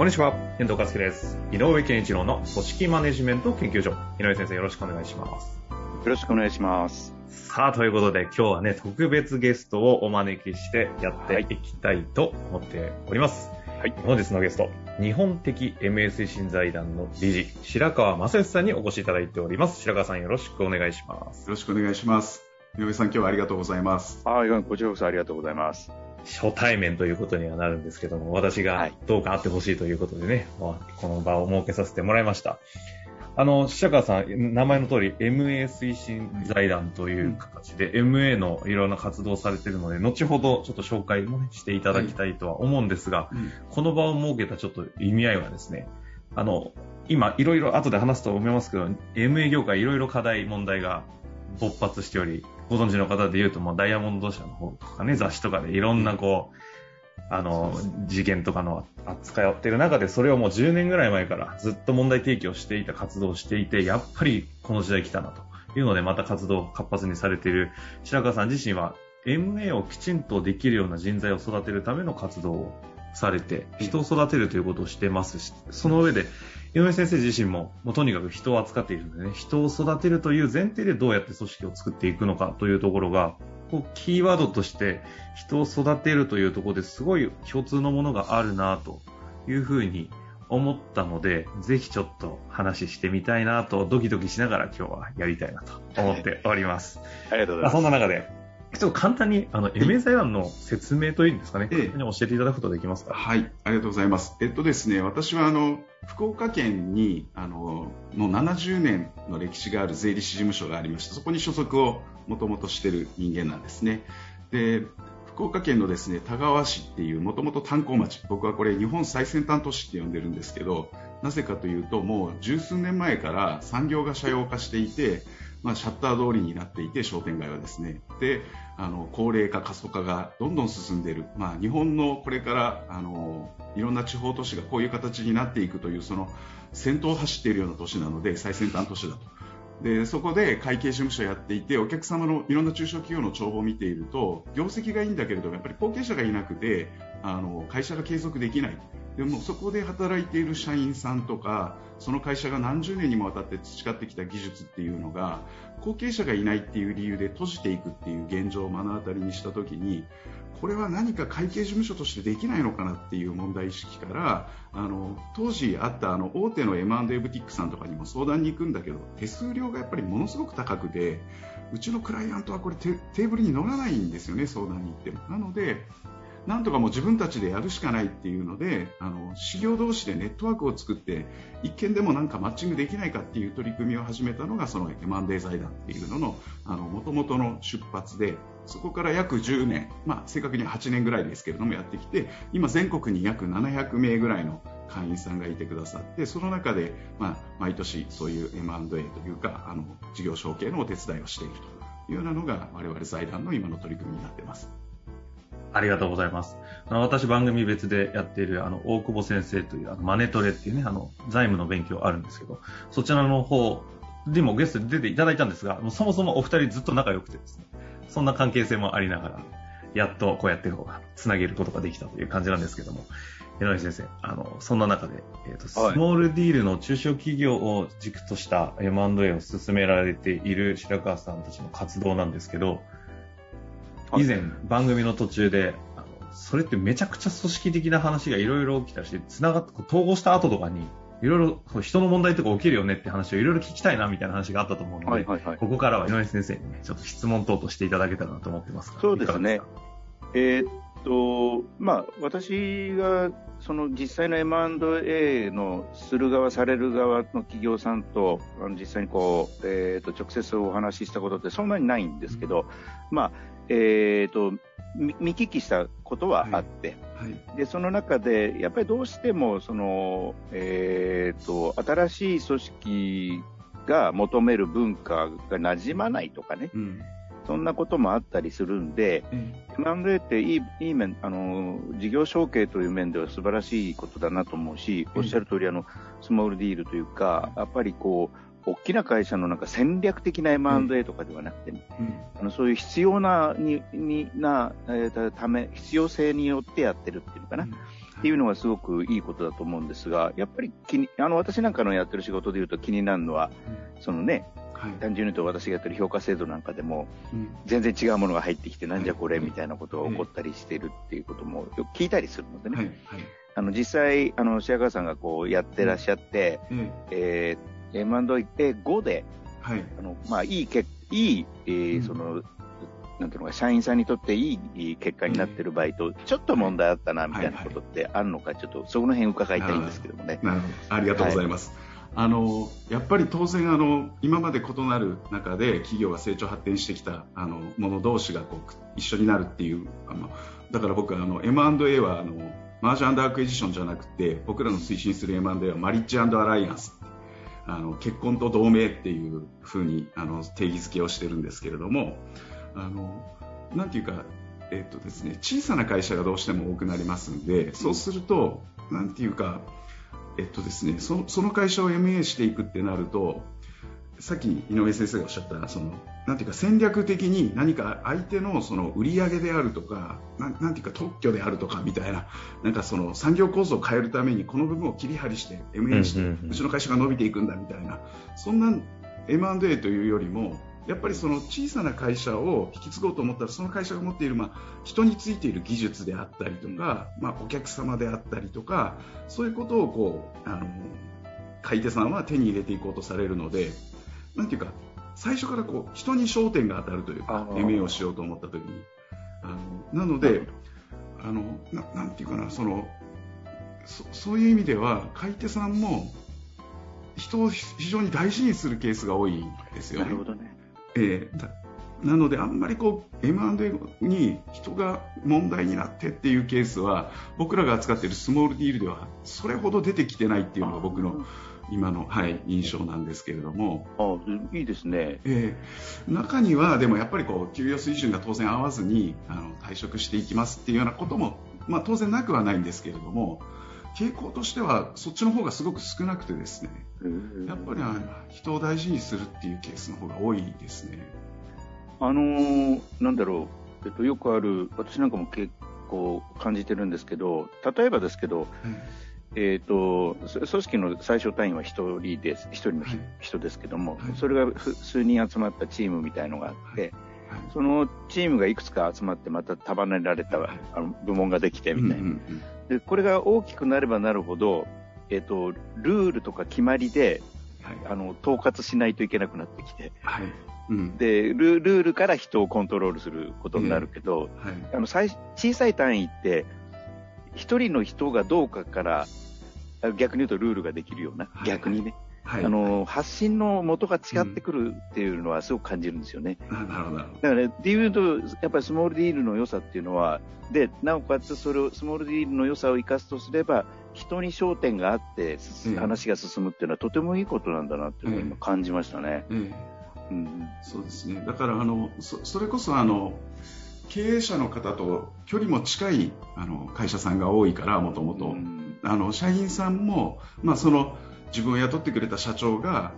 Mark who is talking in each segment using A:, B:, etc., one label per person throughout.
A: こんにちは、遠藤和樹です。井上健一郎の組織マネジメント研究所。井上先生、よろしくお願いします。
B: よろしくお願いします。
A: さあ、ということで、今日はね、特別ゲストをお招きしてやっていきたいと思っております。
B: はい。
A: 本日のゲスト、日本的 MS 新財団の理事、白川正義さんにお越しいただいております。白川さん、よろしくお願いします。
C: よろしくお願いします。井上さん、今日はありがとうございます。
B: ああ、こちらこそありがとうございます。
A: 初対面ということにはなるんですけども、私が
B: はい
A: どうかあってほしいということでね、まあこの場を設けさせてもらいました。あの、白川さん、名前の通り MA 推進財団という形で、MA のいろんな活動をされているので、後ほどちょっと紹介も、ね、していただきたいとは思うんですが、
C: うん
A: この場を設けたちょっと意味合いはですね、あの、今いろいろ後で話すと思いますけど、MA 業界いろいろ課題、問題が勃発しており、ご存知の方で言うと、もうダイヤモンド社の方とかね、雑誌とかでいろんなこう、あの、事件とかの扱いをやってる中で、それをもう10年ぐらい前からずっと問題提起をしていた活動をしていて、やっぱりこの時代来たなというので、また活動を活発にされている白川さん自身は、MA をきちんとできるような人材を育てるための活動をされて、人を育てるということをしてますし、その上で、井上先生自身も、もうとにかく人を扱っているのでね、人を育てるという前提でどうやって組織を作っていくのかというところが、こう、キーワードとして人を育てるというところですごい共通のものがあるなというふうに思ったので、ぜひちょっと話してみたいなと、ドキドキしながら今日はやりたいなと思っております。
B: ありがとうございます。
A: んな中で、ちょっと簡単に、あの、MA 財団の説明というんですかね、
C: ええ
A: 簡単に教えていただくことできますか？
C: はい、ありがとうございます。えっとですね、私はあの福岡県にあのもう70年の歴史がある税理士事務所がありまして、そこに所属をもともとしている人間なんですね。で、福岡県のですね田川市っていうもともと炭鉱町、僕はこれ日本最先端都市って呼んでるんですけど、なぜかというともう十数年前から産業が斜陽化していて、まあ、シャッター通りになっていて商店街はですね。であの高齢化、過疎化がどんどん進んでいる、まあ、日本のこれからあのいろんな地方都市がこういう形になっていくというその先頭を走っているような都市なので最先端都市だと。でそこで会計事務所をやっていてお客様のいろんな中小企業の帳簿を見ていると業績がいいんだけれどもやっぱり後継者がいなくてあの会社が継続できない。でもそこで働いている社員さんとかその会社が何十年にもわたって培ってきた技術っていうのが後継者がいないっていう理由で閉じていくっていう現状を目の当たりにした時にこれは何か会計事務所としてできないのかなっていう問題意識からあの当時あったあの大手の M&A ブティックさんとかにも相談に行くんだけど手数料がやっぱりものすごく高くてうちのクライアントはこれテーブルに乗らないんですよね相談に行っても。なのでなんとかも自分たちでやるしかないっていうのであの事業同士でネットワークを作って一件でもなんかマッチングできないかっていう取り組みを始めたのがその M&A 財団っていうののもともとの出発でそこから約10年、まあ、正確には8年ぐらいですけれどもやってきて今、全国に約700名ぐらいの会員さんがいてくださってその中で、まあ、毎年そういう M&A というかあの事業承継のお手伝いをしているというようなのが我々財団の今の取り組みになっています。
A: ありがとうございます。あの私番組別でやっているあの大久保先生というあのマネトレっていうね、あの財務の勉強あるんですけど、そちらの方でもゲストで出ていただいたんですが、もうそもそもお二人ずっと仲良くてですね、そんな関係性もありながら、やっとこうやってつなげることができたという感じなんですけども、井上先生、あの、そんな中で、えっ、と、スモールディールの中小企業を軸とした M&A を進められている白川さんたちの活動なんですけど、以前番組の途中で、あのそれってめちゃくちゃ組織的な話がいろいろ起きたし、つながって、統合した後とかに、いろいろ人の問題とか起きるよねって話をいろいろ聞きたいなみたいな話があったと思うので、
B: はいはいはい、
A: ここからは井上先生にね、ちょっと質問等としていただけたらなと思ってます
B: そうですね。えー、っと、まあ、私がその実際の M&A のする側、される側の企業さんとあの実際にこう、えー、っと直接お話ししたことってそんなにないんですけど、まあ、えー、っと、見見聞きしたことはあって、
C: はい。
B: でその中でやっぱりどうしてもその、えー、と新しい組織が求める文化が馴染まないとかね。
C: うん。
B: そんなこともあったりするんで
C: え
B: M&A っていいいい面あの事業承継という面では素晴らしいことだなと思うしおっしゃる通りあのスモールディールというかやっぱりこう大きな会社のなんか戦略的な M&A とかではなくてね、
C: うん。
B: あのそういう必要なににな、えーため必要性によってやってるっていうのかな、っていうのがすごくいいことだと思うんですが、やっぱり気にあの私なんかのやってる仕事でいうと気になるのは、そのね、
C: はい。
B: 単純に言うと私がやってる評価制度なんかでも、
C: うん。
B: 全然違うものが入ってきて、なんじゃこれ
C: はい
B: みたいなことが起こったりしてるっていうこともよく聞いたりするのでね、
C: はい。はい。
B: あの実際、あの白川さんがこうやってらっしゃって、
C: え
B: えー M&A 後で、
C: はい。
B: あのまあ、いいけいい、えー
C: うん
B: その、なんていうのか、社員さんにとっていいいい結果になってる場合と、ちょっと問題あったな、みたいなことってあるのか、ちょっとそこの辺伺いたいんですけどもね。
C: なるほど。ありがとうございます。あのやっぱり当然あの今まで異なる中で企業が成長発展してきたあのもの同士がこうく一緒になるっていうあのだから僕はあの M&A はあのマージャンアクエジションじゃなくて僕らの推進する M&A はマリッジアライアンスあの結婚と同盟っていうふうにあの定義づけをしてるんですけれどもあのなんていうかえっとですね、小さな会社がどうしても多くなりますんでそうすると、なんていうか、えっとですね、そその会社を MA していくってなるとさっき井上先生がおっしゃったそのなんていうか戦略的に何か相手のその売り上げであるとかなんなんていうか特許であるとかみたいななんかその産業構造を変えるためにこの部分を切り張りして MA して、
A: うんうんうん。
C: うちの会社が伸びていくんだみたいなそんな M&A というよりもやっぱりその小さな会社を引き継ごうと思ったらその会社が持っている、まあ、人についている技術であったりとか、まあ、お客様であったりとかそういうことをこうあの買い手さんは手に入れていこうとされるのでなんていうか最初からこう人に焦点が当たるというか MA をしようと思った時にあのなのであのななんていうかなそのそそういう意味では買い手さんも人を非常に大事にするケースが多いんですよね。
B: なるほどね。
C: えーだなので、あんまりこう M&A に人が問題になってっていうケースは僕らが扱っているスモールディールではそれほど出てきてないっていうのが僕の今の、はい、印象なんですけれども、
B: あいいですね。
C: えー中にはでもやっぱりこう給与水準が当然合わずにあの退職していきますっていうようなことも、まあ、当然なくはないんですけれども傾向としてはそっちの方がすごく少なくてですね。やっぱり人を大事にするっていうケースの方が多いですね。
B: あのーなんだろう、えっと、よくある、私なんかも結構感じてるんですけど、例えばですけど、えっと、そ組織の最小単位は一人です、一人のひ、
C: はい。
B: 人ですけども、
C: はい。
B: それがふ数人集まったチームみたいのがあって、
C: はい。
B: そのチームがいくつか集まってまた束ねられた、
C: はい。
B: あの部門ができてみたいな、
C: うんうんうん。
B: で。これが大きくなればなるほど、えっと、ルールとか決まりで、
C: はい。
B: あの、統括しないといけなくなってきて、
C: はい。うん。
B: で、ルルールから人をコントロールすることになるけど、
C: はい。
B: あの最小さい単位って、一人の人がどうかから、あ逆に言うとルールができるような、
C: はい。
B: 逆にね、
C: はい。
B: あの、発信の元が違ってくるっていうのはすごく感じるんですよね。
C: ななるほどなるほど。
B: だから、ね、っていうと、やっぱりスモールディールの良さっていうのは、で、なおかつそれを、スモールディールの良さを生かすとすれば、人に焦点があって、話が進むっていうのはとてもいいことなんだなっていうのを今感じましたね。
C: ええ
B: うん。
C: そうですね。だからあのそそれこそあの経営者の方と距離も近いあの会社さんが多いからもともと。社員さんもまあその自分を雇ってくれた社長が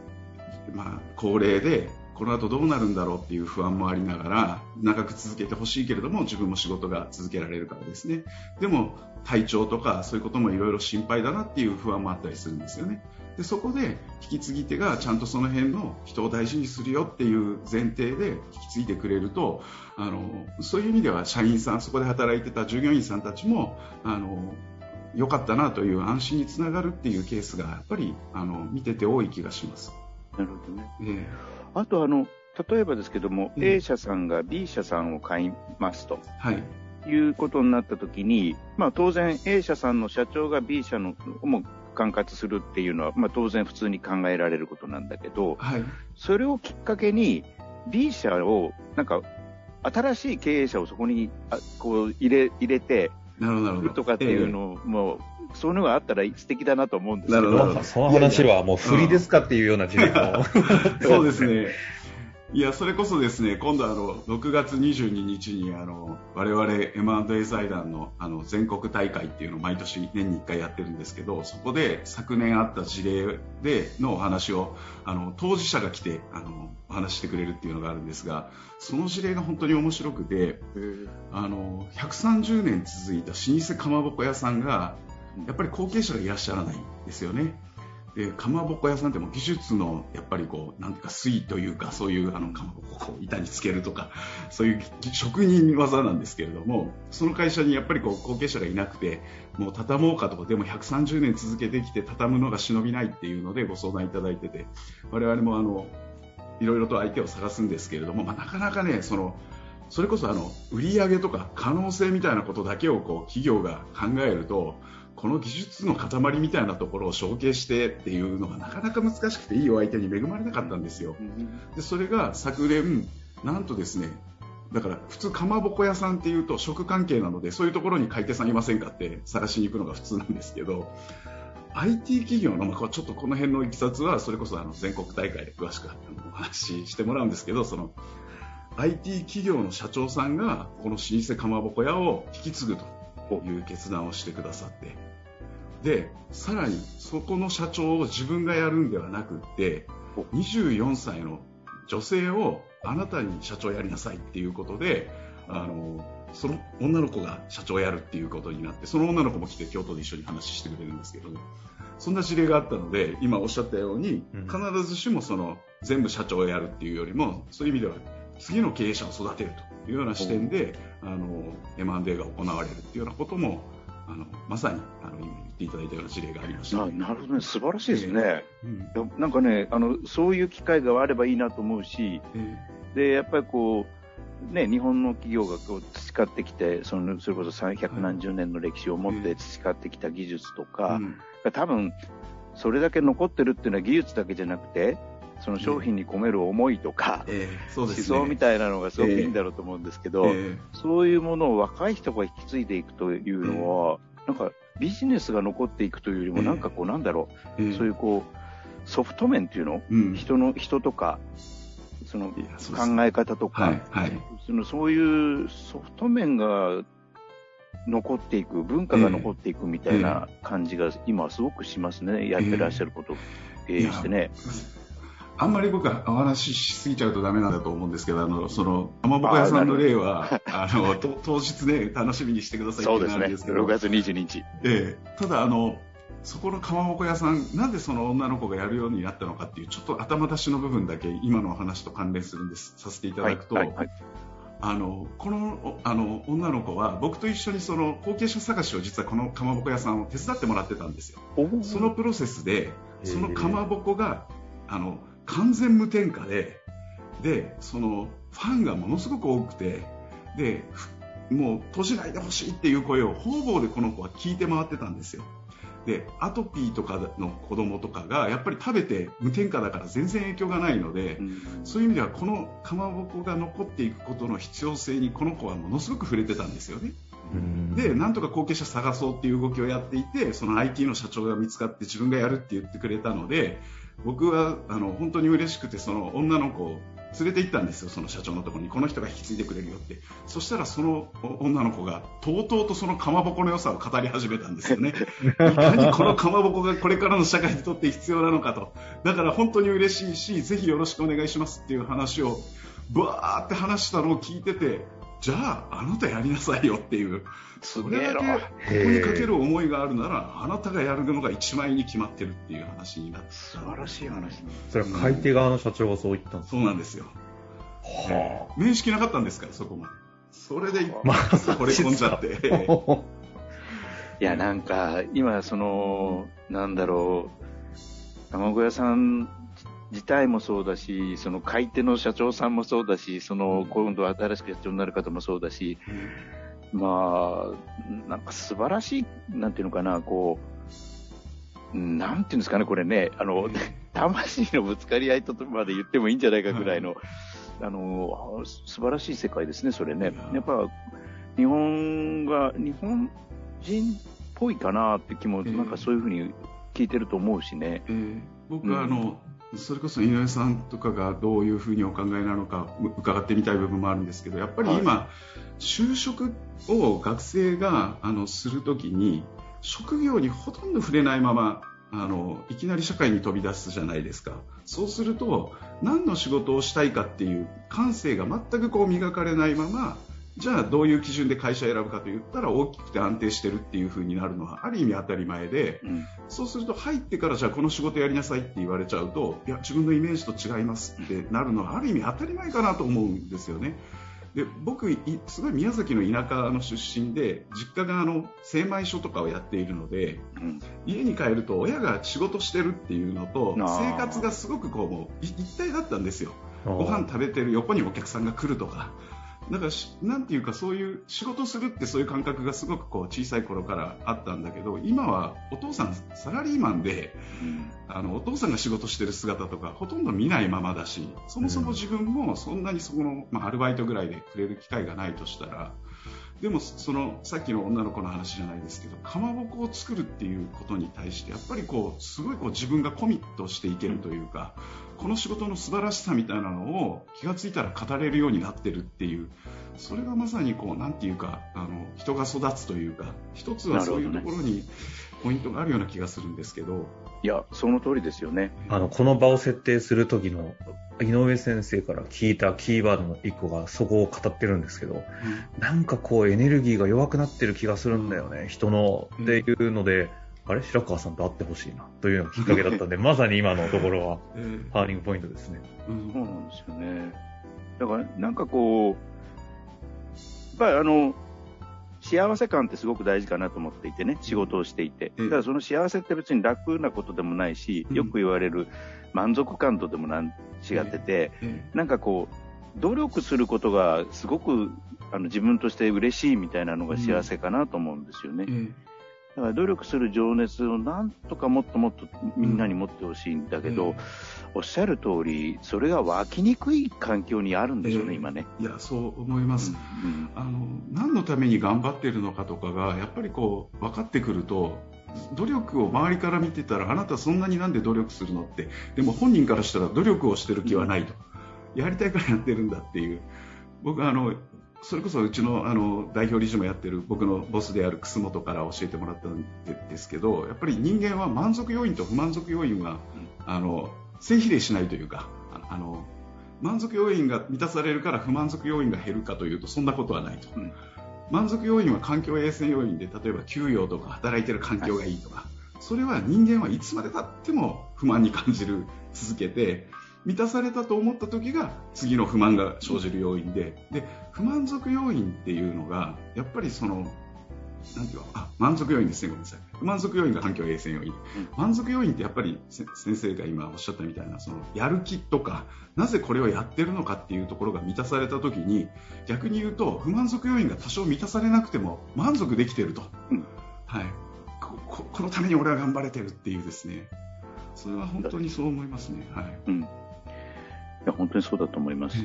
C: まあ高齢でこの後どうなるんだろうっていう不安もありながら長く続けてほしいけれども自分も仕事が続けられるからですね。でも体調とかそういうこともいろいろ心配だなっていう不安もあったりするんですよね。でそこで引き継ぎ手がちゃんとその辺の人を大事にするよっていう前提で引き継いでくれるとあのそういう意味では社員さんそこで働いてた従業員さんたちもあの良かったなという安心につながるっていうケースがやっぱりあの見てて多い気がします。
B: なるほどね。
C: え
B: あとあの、例えばですけども、
C: うん
B: A 社さんが B 社さんを買いますと
C: えはい
B: いうことになったときに、まあ当然 A 社さんの社長が B 社のも管轄するっていうのは、まあ当然普通に考えられることなんだけど、
C: はい
B: それをきっかけに B 社をなんか新しい経営者をそこにあこう入れ入れて、
C: なるほど、なるほど。
B: とかっていうのも、そういうのがあったら素敵だなと思うんですけど、
C: なるほど
A: その話はもう振りですかっていうような事例も。
C: そうですね。いや、それこそですね、今度あの、6月22日にあの、我々 M&A 財団のあの、全国大会っていうのを毎年年に1回やってるんですけど、そこで昨年あった事例でのお話を、あの、当事者が来て、あの、お話してくれるっていうのがあるんですが、その事例が本当に面白くて、あの、130年続いた老舗かまぼこ屋さんが、やっぱり後継者がいらっしゃらないんですよね。でかまぼこ屋さんっても技術のやっぱりこうなんていうか水というかそういうあのかまぼこを板につけるとか そういう職人技なんですけれどもその会社にやっぱりこう後継者がいなくてもう畳もうかとかでも130年続けてきて畳むのが忍びないっていうのでご相談いただいてて我々もあのいろいろと相手を探すんですけれども、まあ、なかなかねそのそれこそあの売上とか可能性みたいなことだけをこう企業が考えるとこの技術の塊みたいなところを承継してっていうのがなかなか難しくていいお相手に恵まれなかったんですよ。でそれが昨年、なんとですねだから普通かまぼこ屋さんっていうと食関係なのでそういうところに買い手さんいませんかって探しに行くのが普通なんですけど IT 企業の、まあ、ちょっとこの辺のいきさつはそれこそあの全国大会で詳しくお話ししてもらうんですけどその IT 企業の社長さんがこの老舗かまぼこ屋を引き継ぐという決断をしてくださって。でさらにそこの社長を自分がやるんではなくって24歳の女性をあなたに社長やりなさいっていうことであのその女の子が社長をやるっていうことになってその女の子も来て京都で一緒に話してくれるんですけど、ね、そんな事例があったので今おっしゃったように必ずしもその全部社長をやるっていうよりもそういう意味では次の経営者を育てるというような視点で M&A が行われるっていうようなこともあのまさにあの今言っていただいたような事例がありました、
B: ね、なるほどね、素晴らしいですね、えーうん、なんかねあの、そういう機会があればいいなと思うし、えー、でやっぱりこう、ね、日本の企業がこう培ってきてその、それこそ百何十年の歴史を持って培ってきた技術とか、えー、多分それだけ残ってるっていうのは技術だけじゃなくて、その商品に込める思いとか、えーね、思想みたいなのがすごくいいんだろうと思うんですけど、えー、そういうものを若い人が引き継いでいくというのは、えー、なんかビジネスが残っていくというよりも、なんかこう、なんだろう、そういうこう、ソフト面っていうの、うん、人の、人とか、その考え方とか、そのそういうソフト面が残っていく、文化が残っていくみたいな感じが今すごくしますね、やってらっしゃることを経営してね。
C: あんまり僕はお話ししすぎちゃうとダメなんだと思うんですけど、あの、その、かまぼこ屋さんの例は、あの、当日ね、楽しみにしてくださいってなんですけど。
B: そうですね、6月22日。
C: ええただ、あの、そこのかまぼこ屋さん、なんでその女の子がやるようになったのかっていう、ちょっと頭出しの部分だけ今のお話と関連するんです、させていただくと、はいはいはい、あの、この、あの、女の子は、僕と一緒にその、後継者探しを実はこのかまぼこ屋さんを手伝ってもらってたんですよ。そのプロセスで、そのかまぼこが、あの、完全無添加で、で、その、ファンがものすごく多くて、で、もう閉じないでほしいっていう声を方々でこの子は聞いて回ってたんですよ。で、アトピーとかの子供とかがやっぱり食べて無添加だから全然影響がないので、うん、そういう意味ではこのかまぼこが残っていくことの必要性にこの子はものすごく触れてたんですよね。で、なんとか後継者探そうっていう動きをやっていて、その IT の社長が見つかって自分がやるって言ってくれたので、僕はあの本当に嬉しくてその女の子を連れて行ったんですよ、その社長のところに。この人が引き継いでくれるよって。そしたらその女の子が、とうとうとそのかまぼこの良さを語り始めたんですよね。いかにこのかまぼこがこれからの社会にとって必要なのかと。だから本当に嬉しいし、ぜひよろしくお願いしますっていう話を、バーって話したのを聞いてて、じゃあ、あなたやりなさいよっていう、それだけここにかける思いがあるなら、あなたがやるのが一番に決まってるっていう話になって。
B: 素晴らしい話
A: それは買い手側の社長がそう言ったんです
C: か、そうなんですよ。はあ、面識なかったんですか？ら、そこまで。それで、
A: まあ、
C: 惚れ込んじゃって。
B: いや、なんか、今、その、なんだろう、卵屋さん自体もそうだし、その買い手の社長さんもそうだし、その今度新しく社長になる方もそうだし、うん、まあ、なんか素晴らしい、なんていうのかな、こう、なんていうんですかね、これね、あの、魂のぶつかり合いとまで言ってもいいんじゃないかぐらいの、あの、素晴らしい世界ですね、それね。やっぱ、日本が、日本人っぽいかなって気も、なんかそういうふうに聞いてると思うしね。
C: えー、僕はあの、うん、それこそ井上さんとかがどういうふうにお考えなのか伺ってみたい部分もあるんですけどやっぱり今、はい、就職を学生があのするときに職業にほとんど触れないままあのいきなり社会に飛び出すじゃないですか。そうすると何の仕事をしたいかっていう感性が全くこう磨かれないままじゃあどういう基準で会社を選ぶかといったら大きくて安定してるっていう風になるのはある意味当たり前で、うん、そうすると入ってからじゃあこの仕事やりなさいって言われちゃうといや自分のイメージと違いますってなるのはある意味当たり前かなと思うんですよね。で僕、すごい宮崎の田舎の出身で実家があの精米所とかをやっているので、うん、家に帰ると親が仕事してるっていうのと生活がすごくこうもう一体だったんですよ。ご飯食べてる横にお客さんが来るとかだからなんていうかそういう仕事するってそういう感覚がすごくこう小さい頃からあったんだけど今はお父さんサラリーマンで、うん、あのお父さんが仕事してる姿とかほとんど見ないままだしそもそも自分もそんなにそこの、まあ、アルバイトぐらいでくれる機会がないとしたらでもそのさっきの女の子の話じゃないですけどかまぼこを作るっていうことに対してやっぱりこうすごいこう自分がコミットしていけるというか、この仕事の素晴らしさみたいなのを気がついたら語れるようになってるっていうそれがまさにこうなんていうかあの人が育つというか一つはそういうところにポイントがあるような気がするんですけど。
B: いや、その通りですよね。
A: あの、この場を設定する時の井上先生から聞いたキーワードの一個がそこを語ってるんですけど、うん、なんかこうエネルギーが弱くなってる気がするんだよね、人の。っていうので、あれ白川さんと会ってほしいなというのがきっかけだったんで、まさに今のところは、ターニングポイントですね、
B: うん。そうなんですよね。だから、なんかこう、やっぱりあの、幸せ感ってすごく大事かなと思っていてね、仕事をしていて。だからその幸せって別に楽なことでもないし、よく言われる満足感とでもなん違ってて、なんかこう、努力することがすごくあの自分として嬉しいみたいなのが幸せかなと思うんですよね。だから努力する情熱をなんとかもっともっとみんなに持ってほしいんだけど、うん、おっしゃる通り、それが湧きにくい環境にあるんでしょうね、えー、今ね。
C: いや、そう思います、うん、あの。何のために頑張っているのかとかが、やっぱりこう、分かってくると、努力を周りから見てたら、あなたそんなになんで努力するのって、でも本人からしたら努力をしてる気はないと。やりたいからやってるんだっていう。僕あのそれこそうちのあの代表理事もやってる僕のボスである楠本から教えてもらったんですけどやっぱり人間は満足要因と不満足要因があの正比例しないというかあの満足要因が満たされるから不満足要因が減るかというとそんなことはないと、うん、満足要因は環境衛生要因で例えば給与とか働いている環境がいいとか、はい、それは人間はいつまでたっても不満に感じる続けて満たされたと思った時が次の不満が生じる要因で。で不満足要因っていうのがやっぱりそのなんていうあ満足要因ですねごめんなさい。不満足要因が環境衛生要因、うん、満足要因ってやっぱり先生が今おっしゃったみたいなそのやる気とかなぜこれをやってるのかっていうところが満たされた時に逆に言うと不満足要因が多少満たされなくても満足できてると、うん、はい。ここのために俺は頑張れてるっていうですね。それは本当にそう思いますね。はい。うん。
B: や、本当にそうだと思います。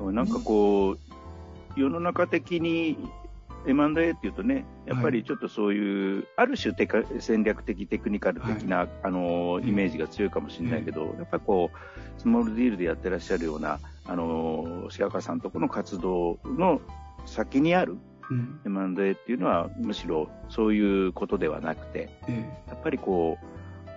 B: うん、なんかこう、世の中的に M&A っていうとね、やっぱりちょっとそういう、はい、ある種テカ戦略的、テクニカル的な、はい、あのイメージが強いかもしれないけど、やっぱりこう、スモールディールでやってらっしゃるような、あの白川さんとこの活動の先にある、うん、M&A っていうのは、むしろそういうことではなくて、やっぱりこう、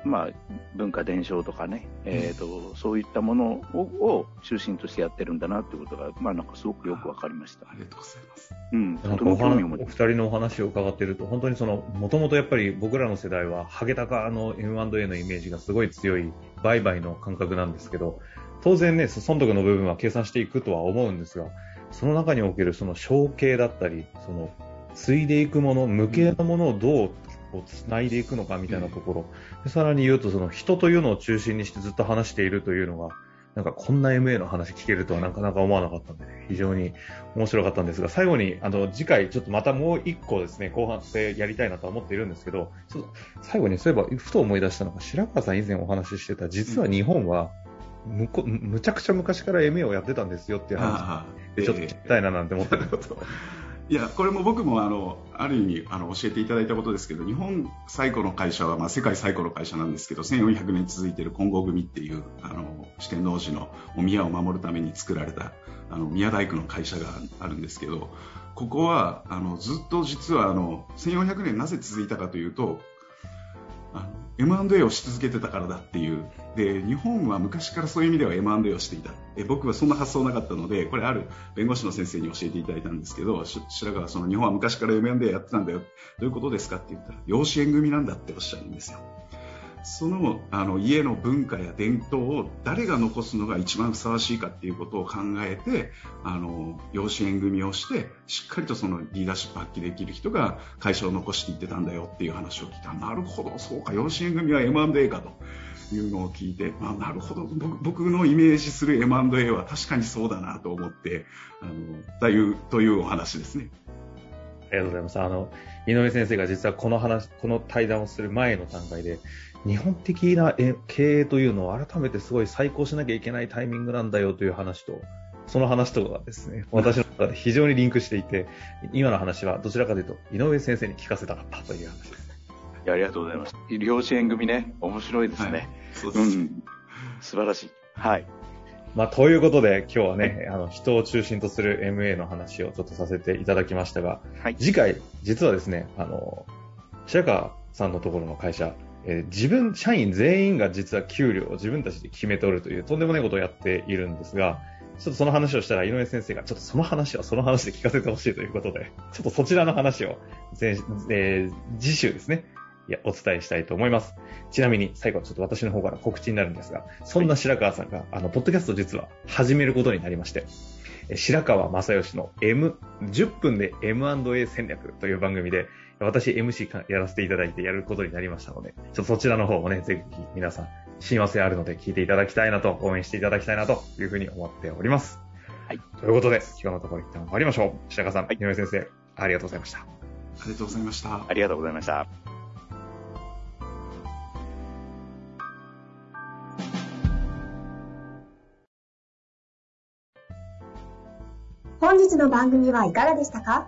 B: まあ、文化伝承とかね、えーと、そういったものをを中心としてやってるんだなってことが、まあ、なんかすごくよく分かりました。
C: ありがとうございます。
A: うん、とても興味を持ってお二人のお話を伺っていると、本当にその、もともとやっぱり僕らの世代は、ハゲタカの M&A のイメージがすごい強い売買の感覚なんですけど、当然ね、損得の部分は計算していくとは思うんですが、その中におけるその承継だったり、その、継いでいくもの、無形のものをどうこう繋いでいくのかみたいなところ、でさらに言うとその人というのを中心にしてずっと話しているというのが、なんかこんな MA の話聞けるとはなかなか思わなかったんで、ね、非常に面白かったんですが、最後にあの次回ちょっとまたもう一個ですね、後半でやりたいなと思っているんですけど、ちょっと最後にそういえばふと思い出したのが、白川さん以前お話ししてた、実は日本はむこむちゃくちゃ昔から MA をやってたんですよっていう話でちょっと聞きたいななんて思ってるんですけど。
C: いや、これも僕もあの、ある意味あの教えていただいたことですけど、日本最古の会社は、まあ、世界最古の会社なんですけど、1400年続いている金剛組っていうあの四天王寺のお宮を守るために作られたあの宮大工の会社があるんですけど、ここはあのずっと実はあの1400年なぜ続いたかというと、M&A をし続けてたからだっていう。で日本は昔からそういう意味では M&A をしていた。え僕はそんな発想なかったのでこれある弁護士の先生に教えていただいたんですけど白川その日本は昔から M&A やってたんだよ。どういうことですかって言ったら養子縁組なんだっておっしゃるんですよ。そのあの家の文化や伝統を誰が残すのが一番ふさわしいかっていうことを考えてあの養子縁組をしてしっかりとそのリーダーシップ発揮できる人が会社を残していってたんだよっていう話を聞いたなるほどそうか養子縁組は M&A かと。いうのを聞いて、まあ、なるほど僕のイメージする M&A は確かにそうだなと思ってあのというというお話ですね。
A: ありがとうございます。あの、井上先生が実はこの話、この対談をする前の段階で、日本的な経営というのを改めてすごい再考しなきゃいけないタイミングなんだよという話と、その話とかですね、私の中で非常にリンクしていて、今の話はどちらかというと、井上先生に聞かせたかったという話ですね。
B: いや、ありがとうございます。両支援組ね、面白いですね。はい、そうです、うん。素晴らしい。はい。
A: まあ、ということで、今日はね、あの、人を中心とする MA の話をちょっとさせていただきましたが、はい、次回、実はですね、あの、白川さんのところの会社、えー、自分、社員全員が実は給料を自分たちで決め取るというとんでもないことをやっているんですが、ちょっとその話をしたら井上先生がちょっとその話はその話で聞かせてほしいということで、ちょっとそちらの話を、えー、次週ですね、いや、お伝えしたいと思います。ちなみに、最後ちょっと私の方から告知になるんですが、そんな白川さんが、あの、ポッドキャスト実は始めることになりまして、白川正義の M、10分で M&A 戦略という番組で、私 MC やらせていただいてやることになりましたので、ちょっとそちらの方もね、ぜひ皆さん、親和性あるので聞いていただきたいなと、応援していただきたいなというふうに思っております。はい。ということで、今日のところ一旦終わりましょう。白川さん、はい、井上先生、ありがとうございました。あ
C: りがとうございました。
B: ありがとうございました。
D: 本日の番組はいかがでしたか？